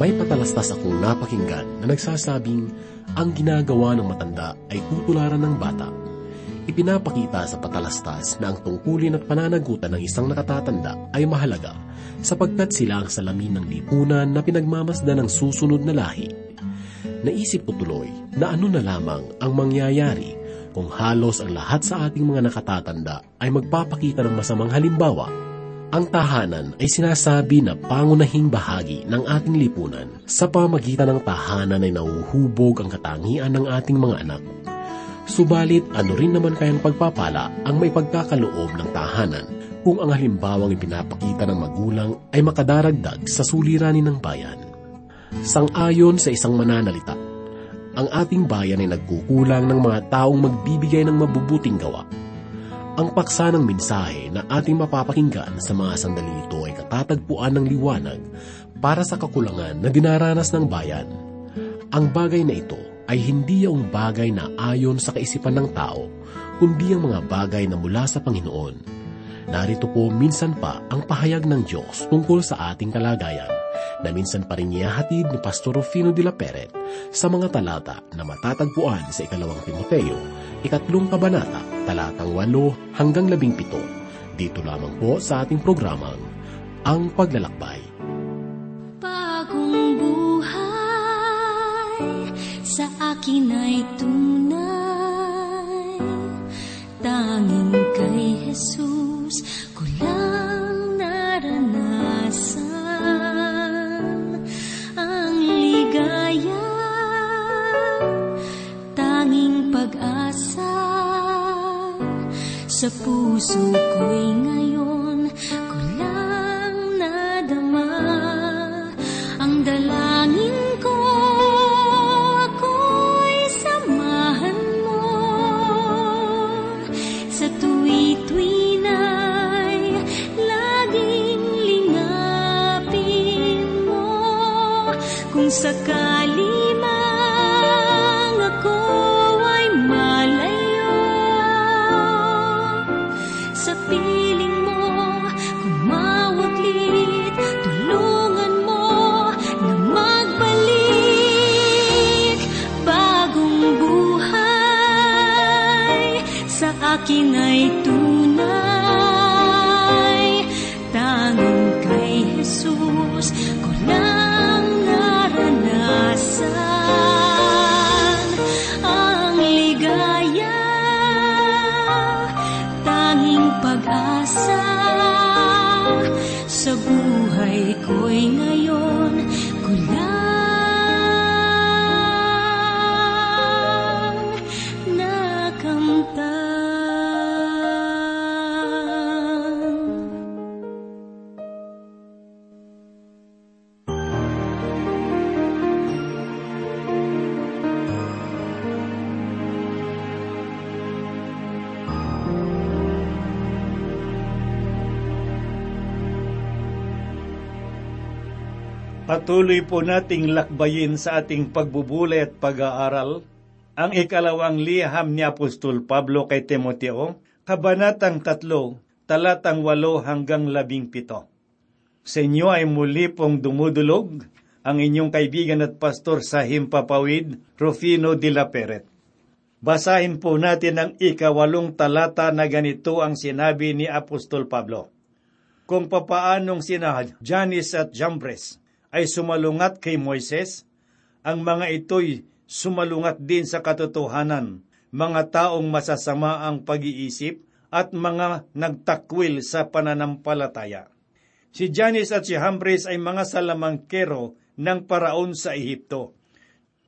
May patalastas akong napakinggan na nagsasabing ang ginagawa ng matanda ay tutularan ng bata. Ipinapakita sa patalastas na ang tungkulin at pananagutan ng isang nakatatanda ay mahalaga sapagkat sila ang salamin ng lipunan na pinagmamasdan ng susunod na lahi. Naisip ko tuloy na ano na lamang ang mangyayari kung halos ang lahat sa ating mga nakatatanda ay magpapakita ng masamang halimbawa ang tahanan ay sinasabi na pangunahing bahagi ng ating lipunan. Sa pamagitan ng tahanan ay nauhubog ang katangian ng ating mga anak. Subalit ano rin naman kayang pagpapala ang may pagkakaloob ng tahanan kung ang halimbawang ipinapakita ng magulang ay makadaragdag sa suliranin ng bayan. Sang-ayon sa isang mananalita, ang ating bayan ay nagkukulang ng mga taong magbibigay ng mabubuting gawa ang paksa ng mensahe na ating mapapakinggan sa mga sandali ito ay katatagpuan ng liwanag para sa kakulangan na dinaranas ng bayan. Ang bagay na ito ay hindi yung bagay na ayon sa kaisipan ng tao, kundi ang mga bagay na mula sa Panginoon. Narito po minsan pa ang pahayag ng Diyos tungkol sa ating kalagayan na minsan pa rin iyahatid ni Pastor Rufino de la Peret sa mga talata na matatagpuan sa ikalawang Timoteo, ikatlong kabanata, talatang 8 hanggang 17. Dito lamang po sa ating programang Ang Paglalakbay. Bagong buhay sa akin ay tunay Tanging kay Jesus ko Sa puso ko'y ngayon kay Jesus ko Patuloy po nating lakbayin sa ating pagbubulay at pag-aaral ang ikalawang liham ni Apostol Pablo kay Timoteo, Kabanatang 3, talatang 8 hanggang 17. Sa inyo ay muli pong dumudulog ang inyong kaibigan at pastor sa Himpapawid, Rufino de la Peret. Basahin po natin ang ikawalong talata na ganito ang sinabi ni Apostol Pablo. Kung papaanong sina Janis at Jambres ay sumalungat kay Moises, ang mga ito'y sumalungat din sa katotohanan, mga taong masasama ang pag-iisip at mga nagtakwil sa pananampalataya. Si Janis at si Jambres ay mga salamangkero ng paraon sa Ehipto.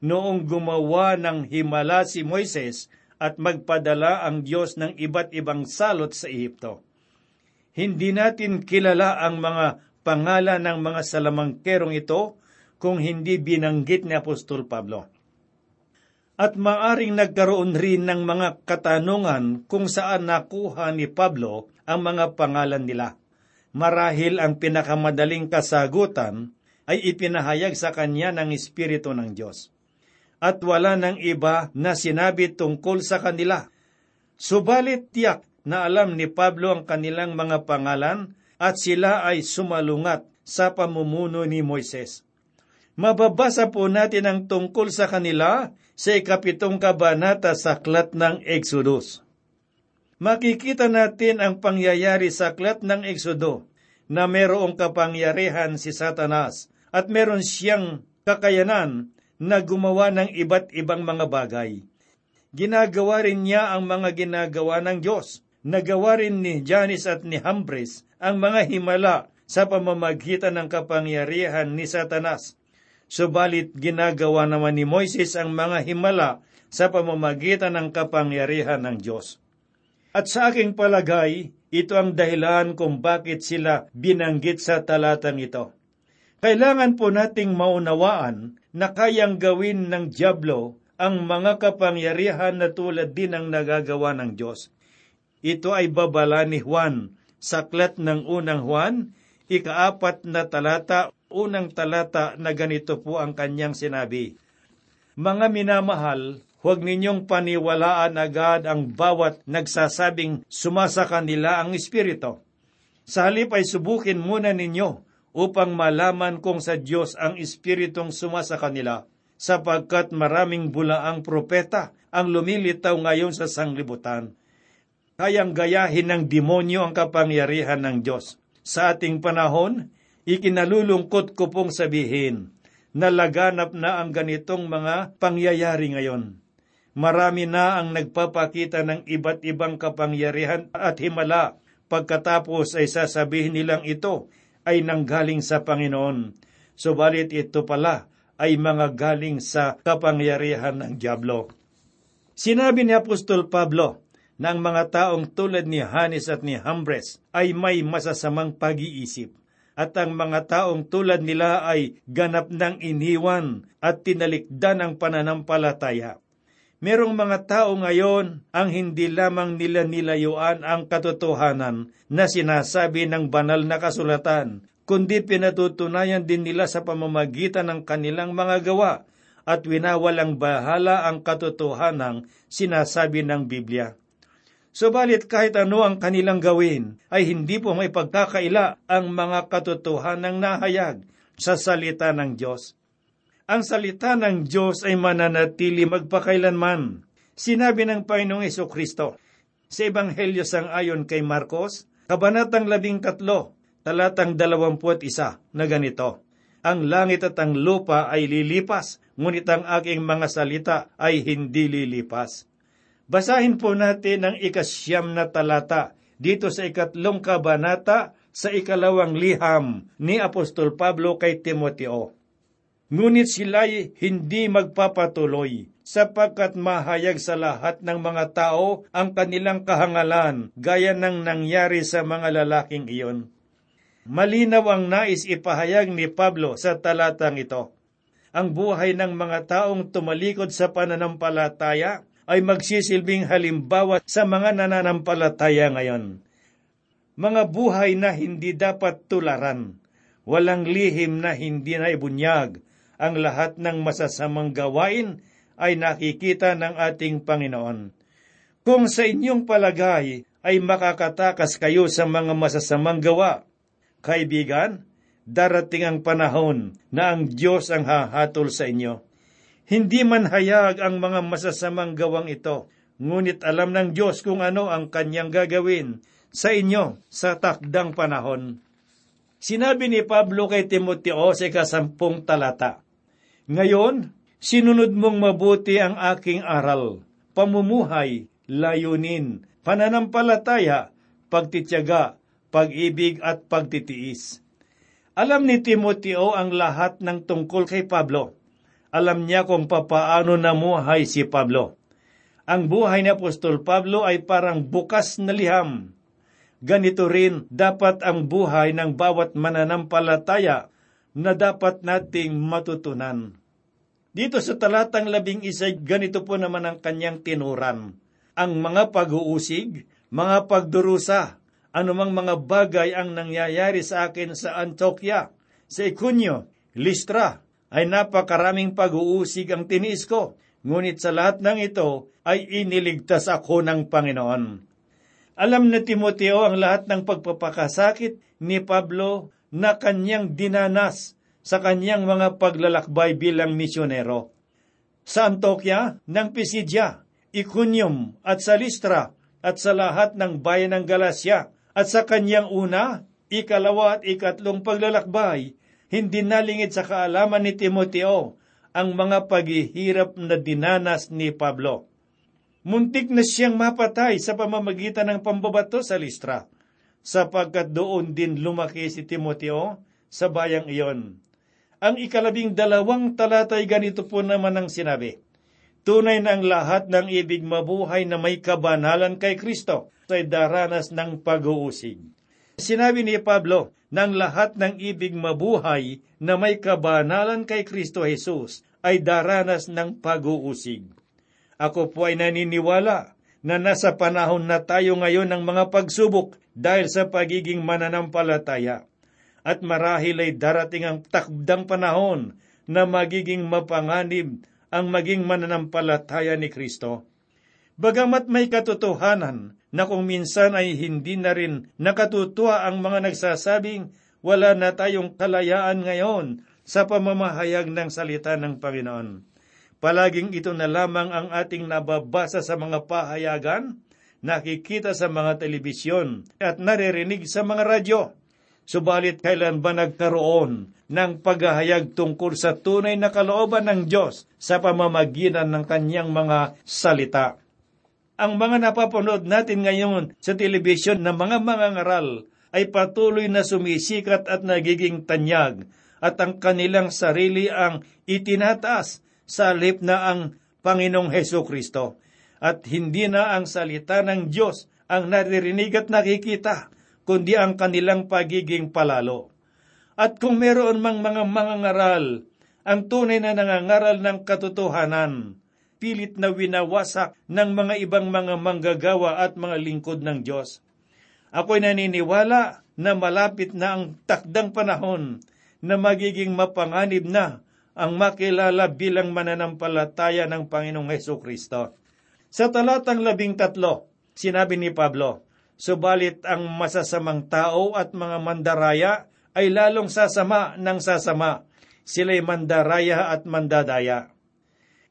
Noong gumawa ng himala si Moises at magpadala ang Diyos ng iba't ibang salot sa Ehipto. Hindi natin kilala ang mga pangalan ng mga salamangkerong ito kung hindi binanggit ni Apostol Pablo. At maaring nagkaroon rin ng mga katanungan kung saan nakuha ni Pablo ang mga pangalan nila. Marahil ang pinakamadaling kasagutan ay ipinahayag sa kanya ng Espiritu ng Diyos. At wala ng iba na sinabi tungkol sa kanila. Subalit tiyak na alam ni Pablo ang kanilang mga pangalan at sila ay sumalungat sa pamumuno ni Moises. Mababasa po natin ang tungkol sa kanila sa ikapitong kabanata sa aklat ng Exodus. Makikita natin ang pangyayari sa aklat ng Exodo na merong kapangyarihan si Satanas at meron siyang kakayanan na gumawa ng iba't ibang mga bagay. Ginagawa rin niya ang mga ginagawa ng Diyos. Nagawa rin ni Janis at ni Hambres ang mga himala sa pamamagitan ng kapangyarihan ni Satanas. Subalit ginagawa naman ni Moises ang mga himala sa pamamagitan ng kapangyarihan ng Diyos. At sa aking palagay, ito ang dahilan kung bakit sila binanggit sa talatang ito. Kailangan po nating maunawaan na kayang gawin ng Diablo ang mga kapangyarihan na tulad din ang nagagawa ng Diyos. Ito ay babala ni Juan, saklat ng unang Juan, ikaapat na talata, unang talata na ganito po ang kanyang sinabi. Mga minamahal, huwag ninyong paniwalaan agad ang bawat nagsasabing sumasa kanila ang Espiritu. Sa halip ay subukin muna ninyo upang malaman kung sa Diyos ang Espiritong sumasa kanila, sapagkat maraming bulaang propeta ang lumilitaw ngayon sa sanglibutan. Kayang gayahin ng demonyo ang kapangyarihan ng Diyos. Sa ating panahon, ikinalulungkot ko pong sabihin na laganap na ang ganitong mga pangyayari ngayon. Marami na ang nagpapakita ng iba't ibang kapangyarihan at himala pagkatapos ay sasabihin nilang ito ay nanggaling sa Panginoon. Subalit ito pala ay mga galing sa kapangyarihan ng Diablo. Sinabi ni Apostol Pablo ang mga taong tulad ni Hanes at ni Hambres ay may masasamang pag-iisip at ang mga taong tulad nila ay ganap ng iniwan at tinalikdan ang pananampalataya. Merong mga tao ngayon ang hindi lamang nila nilayuan ang katotohanan na sinasabi ng banal na kasulatan, kundi pinatutunayan din nila sa pamamagitan ng kanilang mga gawa at winawalang bahala ang katotohanan sinasabi ng Biblia. Subalit kahit ano ang kanilang gawin, ay hindi po may pagkakaila ang mga katotohanang nahayag sa salita ng Diyos. Ang salita ng Diyos ay mananatili magpakailanman. Sinabi ng Panginoong Yeso Kristo sa Ebanghelyo sang ayon kay Marcos, Kabanatang labing tatlo, talatang dalawamput isa, na ganito, Ang langit at ang lupa ay lilipas, ngunit ang aking mga salita ay hindi lilipas. Basahin po natin ang ikasyam na talata dito sa ikatlong kabanata sa ikalawang liham ni Apostol Pablo kay Timoteo. Ngunit sila'y hindi magpapatuloy sapagkat mahayag sa lahat ng mga tao ang kanilang kahangalan gaya ng nangyari sa mga lalaking iyon. Malinaw ang nais ipahayag ni Pablo sa talatang ito. Ang buhay ng mga taong tumalikod sa pananampalataya ay magsisilbing halimbawa sa mga nananampalataya ngayon. Mga buhay na hindi dapat tularan, walang lihim na hindi na ibunyag, ang lahat ng masasamang gawain ay nakikita ng ating Panginoon. Kung sa inyong palagay ay makakatakas kayo sa mga masasamang gawa, kaibigan, darating ang panahon na ang Diyos ang hahatol sa inyo hindi man hayag ang mga masasamang gawang ito, ngunit alam ng Diyos kung ano ang kanyang gagawin sa inyo sa takdang panahon. Sinabi ni Pablo kay Timoteo sa kasampung talata, Ngayon, sinunod mong mabuti ang aking aral, pamumuhay, layunin, pananampalataya, pagtityaga, pag-ibig at pagtitiis. Alam ni Timoteo ang lahat ng tungkol kay Pablo alam niya kung papaano namuhay si Pablo. Ang buhay ni Apostol Pablo ay parang bukas na liham. Ganito rin dapat ang buhay ng bawat mananampalataya na dapat nating matutunan. Dito sa talatang labing isa, ganito po naman ang kanyang tinuran. Ang mga pag-uusig, mga pagdurusa, anumang mga bagay ang nangyayari sa akin sa Antioquia, sa Ikunyo, Listra, ay napakaraming pag-uusig ang tinis ko, ngunit sa lahat ng ito ay iniligtas ako ng Panginoon. Alam na Timoteo ang lahat ng pagpapakasakit ni Pablo na kanyang dinanas sa kanyang mga paglalakbay bilang misyonero. Sa Antokya ng Pisidya, Iconium at sa Listra at sa lahat ng bayan ng Galasya at sa kanyang una, ikalawa at ikatlong paglalakbay, hindi nalingid sa kaalaman ni Timoteo ang mga paghihirap na dinanas ni Pablo. Muntik na siyang mapatay sa pamamagitan ng pambabato sa Listra, sapagkat doon din lumaki si Timoteo sa bayang iyon. Ang ikalabing dalawang talata ay ganito po naman ang sinabi. Tunay na ang lahat ng ibig mabuhay na may kabanalan kay Kristo ay daranas ng pag-uusig. Sinabi ni Pablo ng lahat ng ibig mabuhay na may kabanalan kay Kristo Jesus ay daranas ng pag-uusig. Ako po ay naniniwala na nasa panahon na tayo ngayon ng mga pagsubok dahil sa pagiging mananampalataya at marahil ay darating ang takdang panahon na magiging mapanganib ang maging mananampalataya ni Kristo. Bagamat may katotohanan na kung minsan ay hindi na rin nakatutua ang mga nagsasabing wala na tayong kalayaan ngayon sa pamamahayag ng salita ng Panginoon. Palaging ito na lamang ang ating nababasa sa mga pahayagan, nakikita sa mga telebisyon at naririnig sa mga radyo. Subalit kailan ba nagkaroon ng paghahayag tungkol sa tunay na kalooban ng Diyos sa pamamagitan ng kanyang mga salita? Ang mga napapanood natin ngayon sa telebisyon na mga mangangaral ay patuloy na sumisikat at nagiging tanyag at ang kanilang sarili ang itinataas sa lip na ang Panginoong Heso Kristo at hindi na ang salita ng Diyos ang naririnig at nakikita kundi ang kanilang pagiging palalo. At kung meron mang mga mangangaral, ang tunay na nangangaral ng katotohanan, pilit na winawasak ng mga ibang mga manggagawa at mga lingkod ng Diyos. Ako'y naniniwala na malapit na ang takdang panahon na magiging mapanganib na ang makilala bilang mananampalataya ng Panginoong Heso Kristo. Sa talatang labing tatlo, sinabi ni Pablo, Subalit ang masasamang tao at mga mandaraya ay lalong sasama ng sasama. Sila'y mandaraya at mandadaya.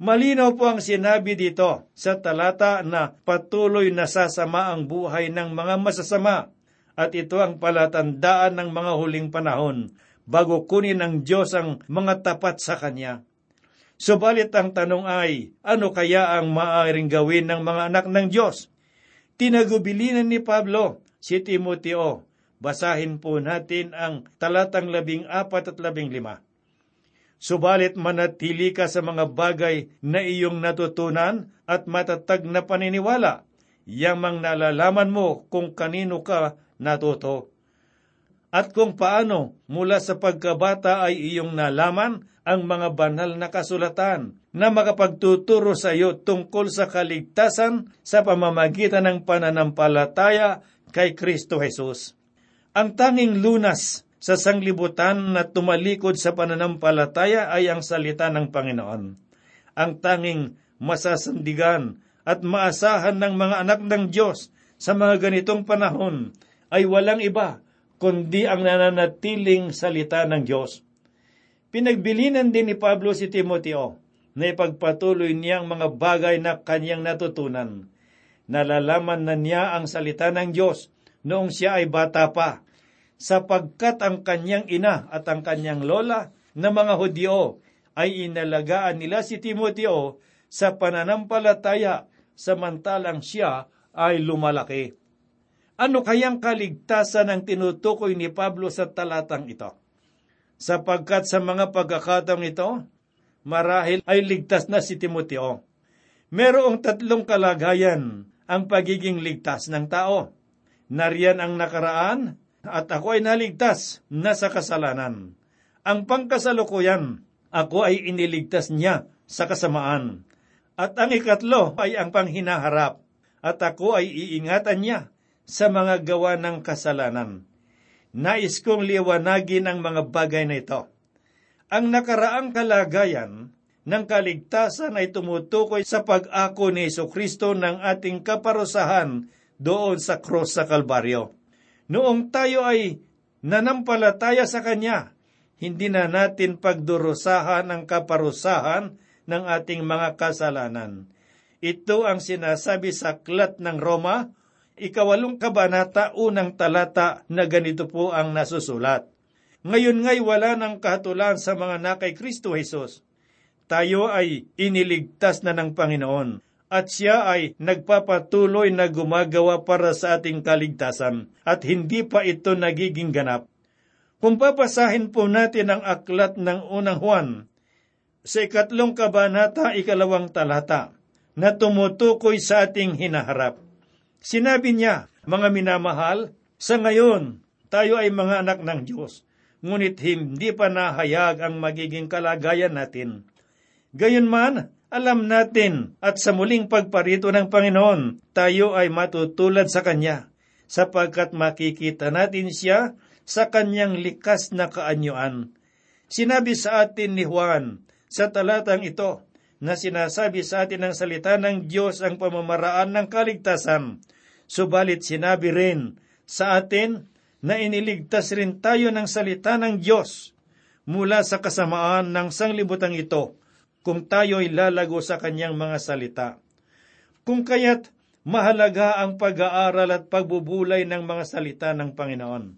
Malinaw po ang sinabi dito sa talata na patuloy na sasama ang buhay ng mga masasama at ito ang palatandaan ng mga huling panahon bago kunin ng Diyos ang mga tapat sa Kanya. Subalit ang tanong ay, ano kaya ang maaaring gawin ng mga anak ng Diyos? Tinagubilinan ni Pablo si Timoteo. Basahin po natin ang talatang labing apat at labing lima. Subalit manatili ka sa mga bagay na iyong natutunan at matatag na paniniwala, yamang nalalaman mo kung kanino ka natuto. At kung paano mula sa pagkabata ay iyong nalaman ang mga banal na kasulatan na makapagtuturo sa iyo tungkol sa kaligtasan sa pamamagitan ng pananampalataya kay Kristo Jesus. Ang tanging lunas sa sanglibutan na tumalikod sa pananampalataya ay ang salita ng Panginoon. Ang tanging masasandigan at maasahan ng mga anak ng Diyos sa mga ganitong panahon ay walang iba kundi ang nananatiling salita ng Diyos. Pinagbilinan din ni Pablo si Timoteo na ipagpatuloy niyang mga bagay na kanyang natutunan. Nalalaman na niya ang salita ng Diyos noong siya ay bata pa, sapagkat ang kanyang ina at ang kanyang lola na mga Hudyo ay inalagaan nila si Timoteo sa pananampalataya samantalang siya ay lumalaki. Ano kayang kaligtasan ang tinutukoy ni Pablo sa talatang ito? Sapagkat sa mga pagkakataong ito, marahil ay ligtas na si Timoteo. Merong tatlong kalagayan ang pagiging ligtas ng tao. Nariyan ang nakaraan at ako ay naligtas na sa kasalanan. Ang pangkasalukuyan, ako ay iniligtas niya sa kasamaan. At ang ikatlo ay ang panghinaharap at ako ay iingatan niya sa mga gawa ng kasalanan. Nais kong liwanagin ang mga bagay na ito. Ang nakaraang kalagayan ng kaligtasan ay tumutukoy sa pag-ako ni Yeso Kristo ng ating kaparusahan doon sa cross sa Kalbaryo. Noong tayo ay nanampalataya sa Kanya, hindi na natin pagdurusahan ang kaparusahan ng ating mga kasalanan. Ito ang sinasabi sa Aklat ng Roma, ikawalong kabanata, unang talata na ganito po ang nasusulat. Ngayon ngay wala ng kahatulan sa mga nakay Kristo Jesus. Tayo ay iniligtas na ng Panginoon at siya ay nagpapatuloy na gumagawa para sa ating kaligtasan at hindi pa ito nagiging ganap. Kung papasahin po natin ang aklat ng unang Juan, sa ikatlong kabanata, ikalawang talata, na tumutukoy sa ating hinaharap. Sinabi niya, mga minamahal, sa ngayon, tayo ay mga anak ng Diyos, ngunit hindi pa nahayag ang magiging kalagayan natin. Gayunman, alam natin at sa muling pagparito ng Panginoon, tayo ay matutulad sa Kanya, sapagkat makikita natin siya sa Kanyang likas na kaanyuan. Sinabi sa atin ni Juan sa talatang ito, na sinasabi sa atin ng salita ng Diyos ang pamamaraan ng kaligtasan. Subalit sinabi rin sa atin na iniligtas rin tayo ng salita ng Diyos mula sa kasamaan ng sanglibutang ito kung tayo'y lalago sa kanyang mga salita. Kung kaya't mahalaga ang pag-aaral at pagbubulay ng mga salita ng Panginoon.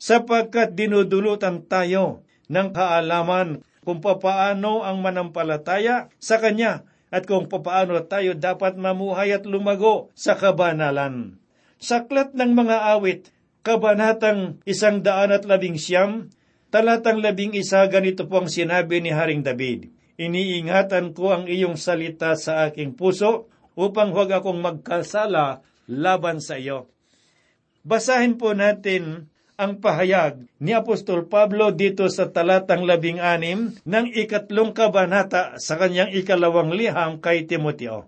Sapagkat dinudulutan tayo ng kaalaman kung papaano ang manampalataya sa Kanya at kung papaano tayo dapat mamuhay at lumago sa kabanalan. Saklat ng mga awit, kabanatang isang daan at labing siyam, talatang labing isa ganito po ang sinabi ni Haring David, Iniingatan ko ang iyong salita sa aking puso upang huwag akong magkasala laban sa iyo. Basahin po natin ang pahayag ni Apostol Pablo dito sa talatang labing anim ng ikatlong kabanata sa kanyang ikalawang liham kay Timoteo.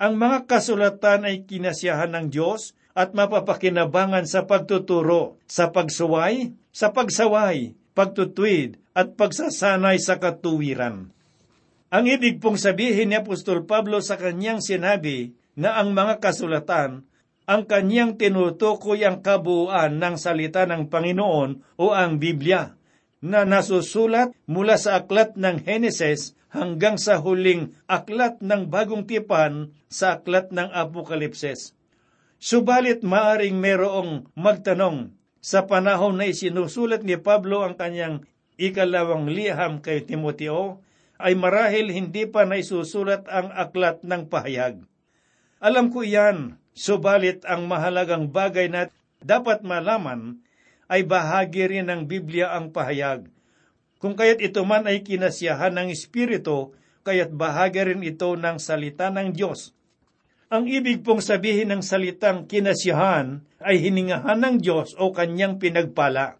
Ang mga kasulatan ay kinasiyahan ng Diyos at mapapakinabangan sa pagtuturo, sa pagsuway, sa pagsaway, pagtutwid at pagsasanay sa katuwiran. Ang ibig pong sabihin ni Apostol Pablo sa kanyang sinabi na ang mga kasulatan ang kanyang tinutukoy ang kabuuan ng salita ng Panginoon o ang Biblia na nasusulat mula sa aklat ng Heneses hanggang sa huling aklat ng Bagong Tipan sa aklat ng Apokalipses. Subalit maaring merong magtanong sa panahon na isinusulat ni Pablo ang kanyang ikalawang liham kay Timoteo, ay marahil hindi pa naisusulat ang aklat ng pahayag. Alam ko iyan, Subalit ang mahalagang bagay na dapat malaman ay bahagi rin ng Biblia ang pahayag. Kung kaya't ito man ay kinasiyahan ng Espiritu, kaya't bahagi rin ito ng salita ng Diyos. Ang ibig pong sabihin ng salitang kinasiyahan ay hiningahan ng Diyos o kanyang pinagpala.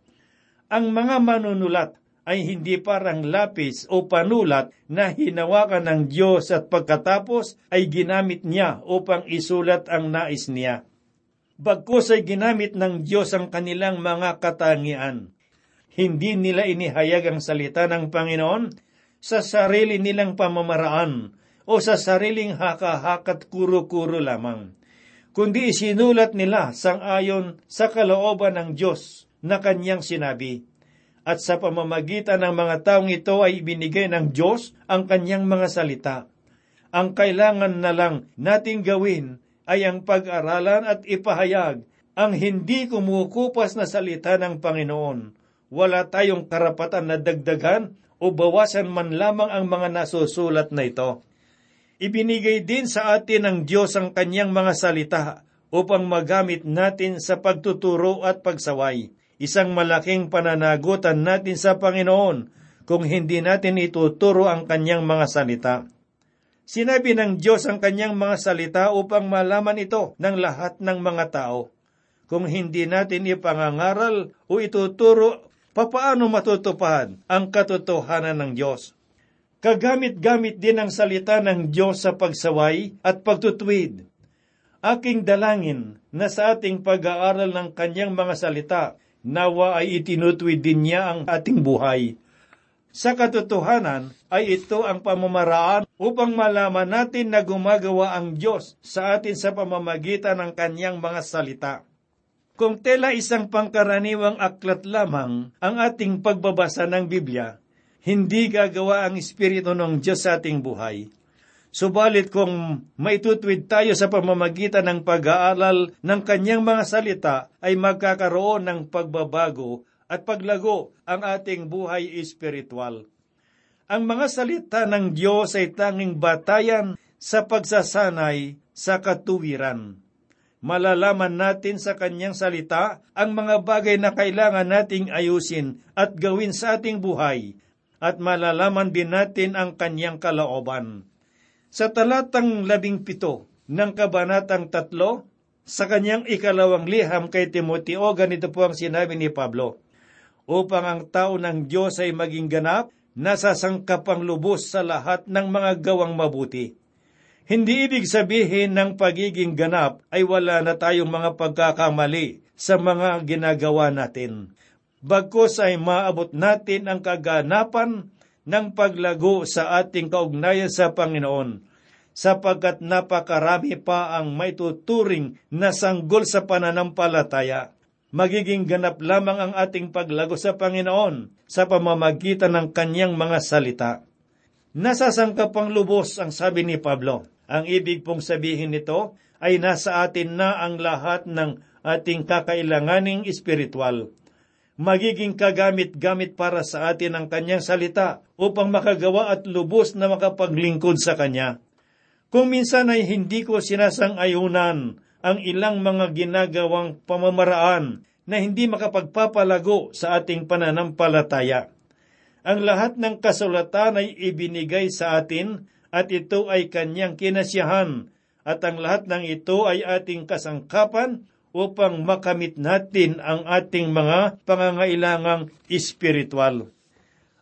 Ang mga manunulat ay hindi parang lapis o panulat na hinawakan ng Diyos at pagkatapos ay ginamit niya upang isulat ang nais niya. Bagkus ay ginamit ng Diyos ang kanilang mga katangian. Hindi nila inihayag ang salita ng Panginoon sa sarili nilang pamamaraan o sa sariling haka-hakat kuro-kuro lamang, kundi isinulat nila sang ayon sa kalooban ng Diyos na kanyang sinabi at sa pamamagitan ng mga taong ito ay ibinigay ng Diyos ang kanyang mga salita. Ang kailangan na lang nating gawin ay ang pag-aralan at ipahayag ang hindi kumukupas na salita ng Panginoon. Wala tayong karapatan na dagdagan o bawasan man lamang ang mga nasusulat na ito. Ibinigay din sa atin ng Diyos ang kanyang mga salita upang magamit natin sa pagtuturo at pagsaway isang malaking pananagutan natin sa Panginoon kung hindi natin ituturo ang kanyang mga salita. Sinabi ng Diyos ang kanyang mga salita upang malaman ito ng lahat ng mga tao. Kung hindi natin ipangangaral o ituturo, papaano matutupad ang katotohanan ng Diyos? Kagamit-gamit din ang salita ng Diyos sa pagsaway at pagtutwid. Aking dalangin na sa ating pag-aaral ng kanyang mga salita nawa ay itinutwid din niya ang ating buhay. Sa katotohanan ay ito ang pamamaraan upang malaman natin na gumagawa ang Diyos sa atin sa pamamagitan ng kanyang mga salita. Kung tela isang pangkaraniwang aklat lamang ang ating pagbabasa ng Biblia, hindi gagawa ang Espiritu ng Diyos sa ating buhay. Subalit kung maitutwid tayo sa pamamagitan ng pag-aaral ng kanyang mga salita, ay magkakaroon ng pagbabago at paglago ang ating buhay espiritual. Ang mga salita ng Diyos ay tanging batayan sa pagsasanay sa katuwiran malalaman natin sa kanyang salita ang mga bagay na kailangan nating ayusin at gawin sa ating buhay, at malalaman din natin ang kanyang kalooban. Sa talatang labing pito ng kabanatang tatlo, sa kanyang ikalawang liham kay Timoteo, ganito po ang sinabi ni Pablo, upang ang tao ng Diyos ay maging ganap, nasasangkapang lubos sa lahat ng mga gawang mabuti hindi ibig sabihin ng pagiging ganap ay wala na tayong mga pagkakamali sa mga ginagawa natin. Bagkus ay maabot natin ang kaganapan ng paglago sa ating kaugnayan sa Panginoon, sapagkat napakarami pa ang maituturing na sanggol sa pananampalataya. Magiging ganap lamang ang ating paglago sa Panginoon sa pamamagitan ng kanyang mga salita. Nasasangkapang lubos ang sabi ni Pablo ang ibig pong sabihin nito ay nasa atin na ang lahat ng ating kakailanganing espiritual. Magiging kagamit-gamit para sa atin ang kanyang salita upang makagawa at lubos na makapaglingkod sa kanya. Kung minsan ay hindi ko sinasang-ayunan ang ilang mga ginagawang pamamaraan na hindi makapagpapalago sa ating pananampalataya. Ang lahat ng kasulatan ay ibinigay sa atin at ito ay kanyang kinasiyahan at ang lahat ng ito ay ating kasangkapan upang makamit natin ang ating mga pangangailangang espiritual.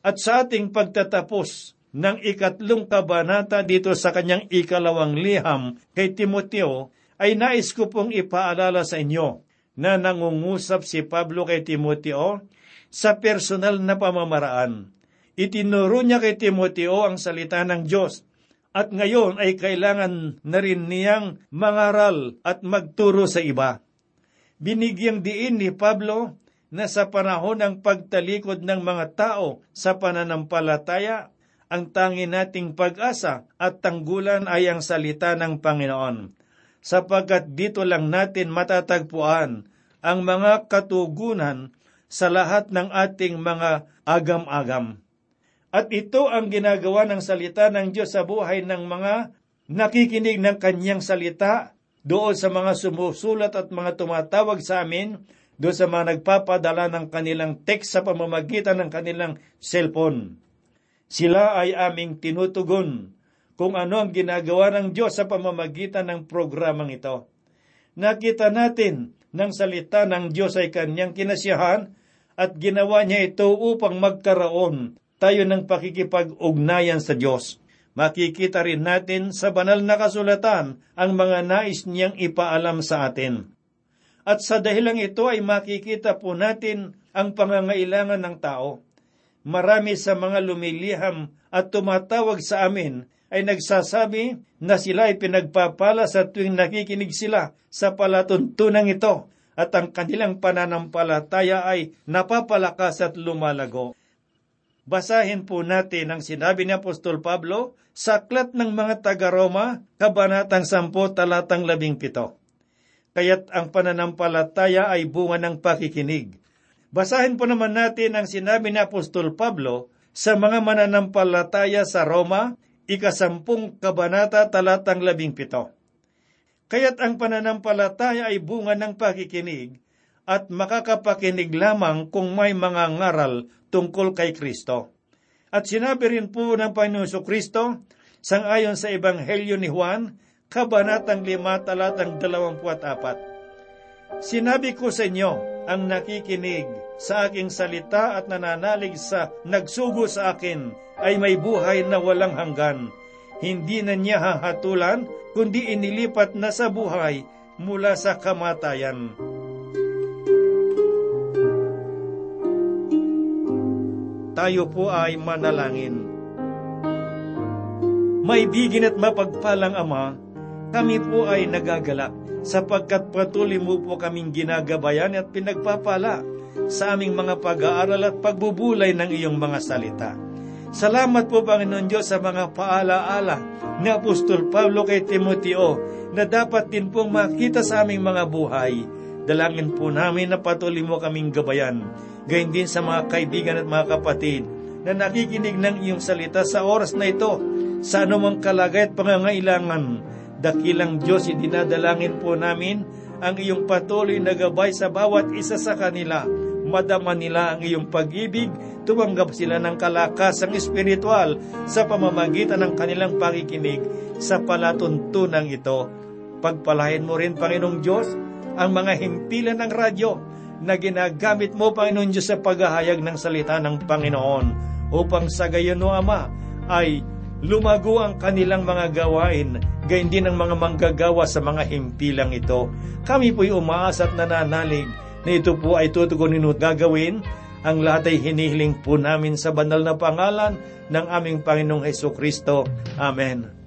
At sa ating pagtatapos ng ikatlong kabanata dito sa kanyang ikalawang liham kay Timoteo, ay nais ko pong ipaalala sa inyo na nangungusap si Pablo kay Timoteo sa personal na pamamaraan. Itinuro niya kay Timoteo ang salita ng Diyos at ngayon ay kailangan na rin niyang mangaral at magturo sa iba. Binigyang diin ni Pablo na sa panahon ng pagtalikod ng mga tao sa pananampalataya, ang tangi nating pag-asa at tanggulan ay ang salita ng Panginoon, sapagkat dito lang natin matatagpuan ang mga katugunan sa lahat ng ating mga agam-agam. At ito ang ginagawa ng salita ng Diyos sa buhay ng mga nakikinig ng kanyang salita doon sa mga sumusulat at mga tumatawag sa amin, doon sa mga nagpapadala ng kanilang text sa pamamagitan ng kanilang cellphone. Sila ay aming tinutugon kung ano ang ginagawa ng Diyos sa pamamagitan ng programang ito. Nakita natin ng salita ng Diyos ay kanyang kinasiyahan at ginawa niya ito upang magkaroon tayo ng pakikipag-ugnayan sa Diyos. Makikita rin natin sa banal na kasulatan ang mga nais niyang ipaalam sa atin. At sa dahilang ito ay makikita po natin ang pangangailangan ng tao. Marami sa mga lumiliham at tumatawag sa amin ay nagsasabi na sila ay pinagpapala sa tuwing nakikinig sila sa palatuntunang ito at ang kanilang pananampalataya ay napapalakas at lumalago. Basahin po natin ang sinabi ni Apostol Pablo sa Aklat ng mga taga-Roma, Kabanatang 10, talatang 17. Kaya't ang pananampalataya ay bunga ng pakikinig. Basahin po naman natin ang sinabi ni Apostol Pablo sa mga mananampalataya sa Roma, ikasampung kabanata talatang labing pito. Kaya't ang pananampalataya ay bunga ng pakikinig at makakapakinig lamang kung may mga ngaral tungkol kay Kristo. At sinabi rin po ng Panginoon Kristo, sangayon sa Ebanghelyo ni Juan, Kabanatang 5, talatang 24. Sinabi ko sa inyo, ang nakikinig sa aking salita at nananalig sa nagsugo sa akin ay may buhay na walang hanggan. Hindi na niya hahatulan, kundi inilipat na sa buhay mula sa kamatayan. Tayo po ay manalangin. Maibigin at mapagpalang Ama, kami po ay nagagalak sapagkat patuloy mo po kaming ginagabayan at pinagpapala sa aming mga pag-aaral at pagbubulay ng iyong mga salita. Salamat po Panginoon Diyos sa mga paalaala ni Apostol Pablo kay Timoteo na dapat din pong makita sa aming mga buhay. Dalangin po namin na patuloy mo kaming gabayan. Gayun din sa mga kaibigan at mga kapatid na nakikinig ng iyong salita sa oras na ito sa anumang kalagay at pangangailangan Dakilang Diyos, idinadalangin po namin ang iyong patuloy na gabay sa bawat isa sa kanila. Madama nila ang iyong pag-ibig, tumanggap sila ng kalakasang espiritual sa pamamagitan ng kanilang pakikinig sa palatuntunang ito. Pagpalahin mo rin, Panginoong Diyos, ang mga himpilan ng radyo na ginagamit mo, Panginoon Diyos, sa paghahayag ng salita ng Panginoon upang sa gayon, o Ama, ay lumago ang kanilang mga gawain, gayon din ang mga manggagawa sa mga himpilang ito. Kami po'y umaasa at nananalig na ito po ay tutugunin at gagawin. Ang lahat ay hinihiling po namin sa banal na pangalan ng aming Panginoong Heso Kristo. Amen.